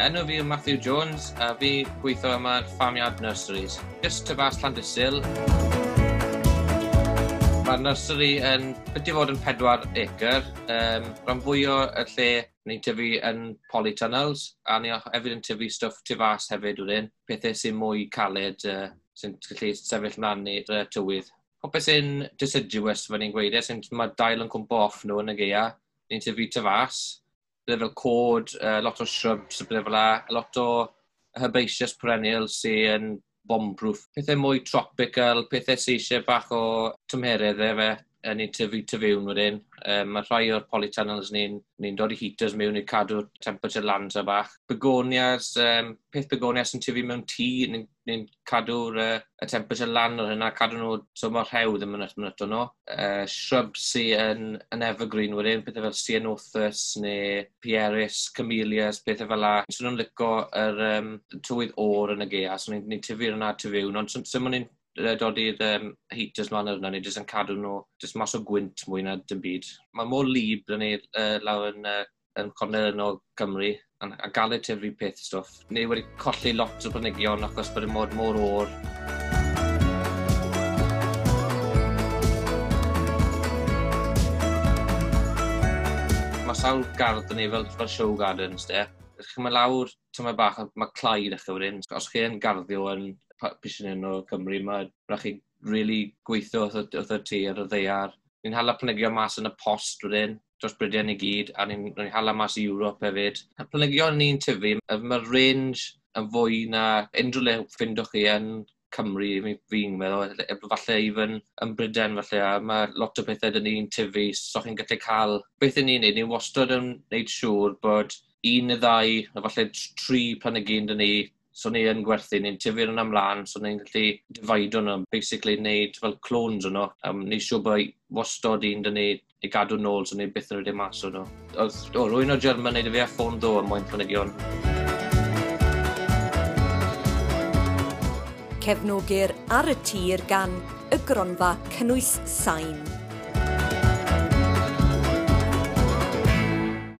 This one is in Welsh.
Enw fi yw Matthew Jones a fi gweithio yma yn ffamiad nurseries. Just to bas Llandysil. Mae'r nursery yn byddu fod yn pedwar acre. Um, rhan fwy o y lle ni'n tyfu yn polytunnels a ni hefyd yn tyfu stwff tu fas hefyd wedyn. Pethau sy'n mwy caled uh, sy'n gallu sefyll mlaen i'r uh, tywydd. Popeth sy'n deciduous, fe ni'n gweud, e, sy'n mae dail yn cwmpo off nhw yn y geia. Ni'n tyfu tu fas bydde fel cod, uh, lot o shrubs, bydde fel la, a lot o herbaceous perennial sy'n bomb-proof. Pethau mwy tropical, pethau sy'n eisiau bach o tymheredd efe a ni'n tyfu tu wedyn. Um, mae rhai o'r polytunnels ni'n ni dod i heaters mewn i cadw temperature lands a bach. Begonias, um, peth begonias yn tyfu mewn tŷ, ni'n ni cadw'r uh, y temperature lan o'r hynna, cadw nhw, so mae'r rhew ddim yn ymwneud nhw. Uh, shrubs sy yn, yn evergreen wedyn, pethau fel Cianothus neu Pieris, Camellias, pethau fel la. So nhw'n licio yr um, tywydd o'r yn y gea, so ni'n ni tyfu'r yna tu ond sy'n so, so, dod i'r um, heaters ma'n arno ni, jyst yn cadw nhw jyst mas o gwynt mwy na dim byd. Mae mor lib yn ei uh, lawr yn, uh, yn cornel o Cymru, a, a gael y tyfu peth stwff. Ni wedi colli lot o brynigion achos bod y mod mor o'r. Mae sawl gardd yn ei fel, fel show gardens, de. Chi'n mynd lawr tyma bach, mae clai ddechrau wedyn. Os chi'n garddio yn pwysyn o Cymru mae rach chi really gweithio wrth, y tŷ ar y ddeiar. Ni'n hala planygio mas yn y post wedyn, dros Brydian i gyd, a ni'n ni hala mas i Ewrop hefyd. Y planygio ni'n tyfu, mae'r range yn fwy na unrhyw le ffindwch chi yn Cymru, fi'n meddwl, e, e, falle even yn Bryden falle, a mae lot o bethau dyn ni'n tyfu, so chi'n gallu cael. Beth ni'n ni neud, ni'n wastad yn neud siŵr bod un neu ddau, a falle tri planygyn dyn ni So ni yn gwerthu, ni'n tyfu yna ymlaen, so ni'n gallu dividio nhw, basically wneud fel clones o'n nhw. Um, ni siw bod wastod un dyn ni i gadw nôl, so ni byth yn rhedeg mas o'n nhw. Oedd, o, rwy'n o German neud i fi a ffôn ddo am mwyn planigion. Cefnogir ar y tir gan y gronfa cynnwys sain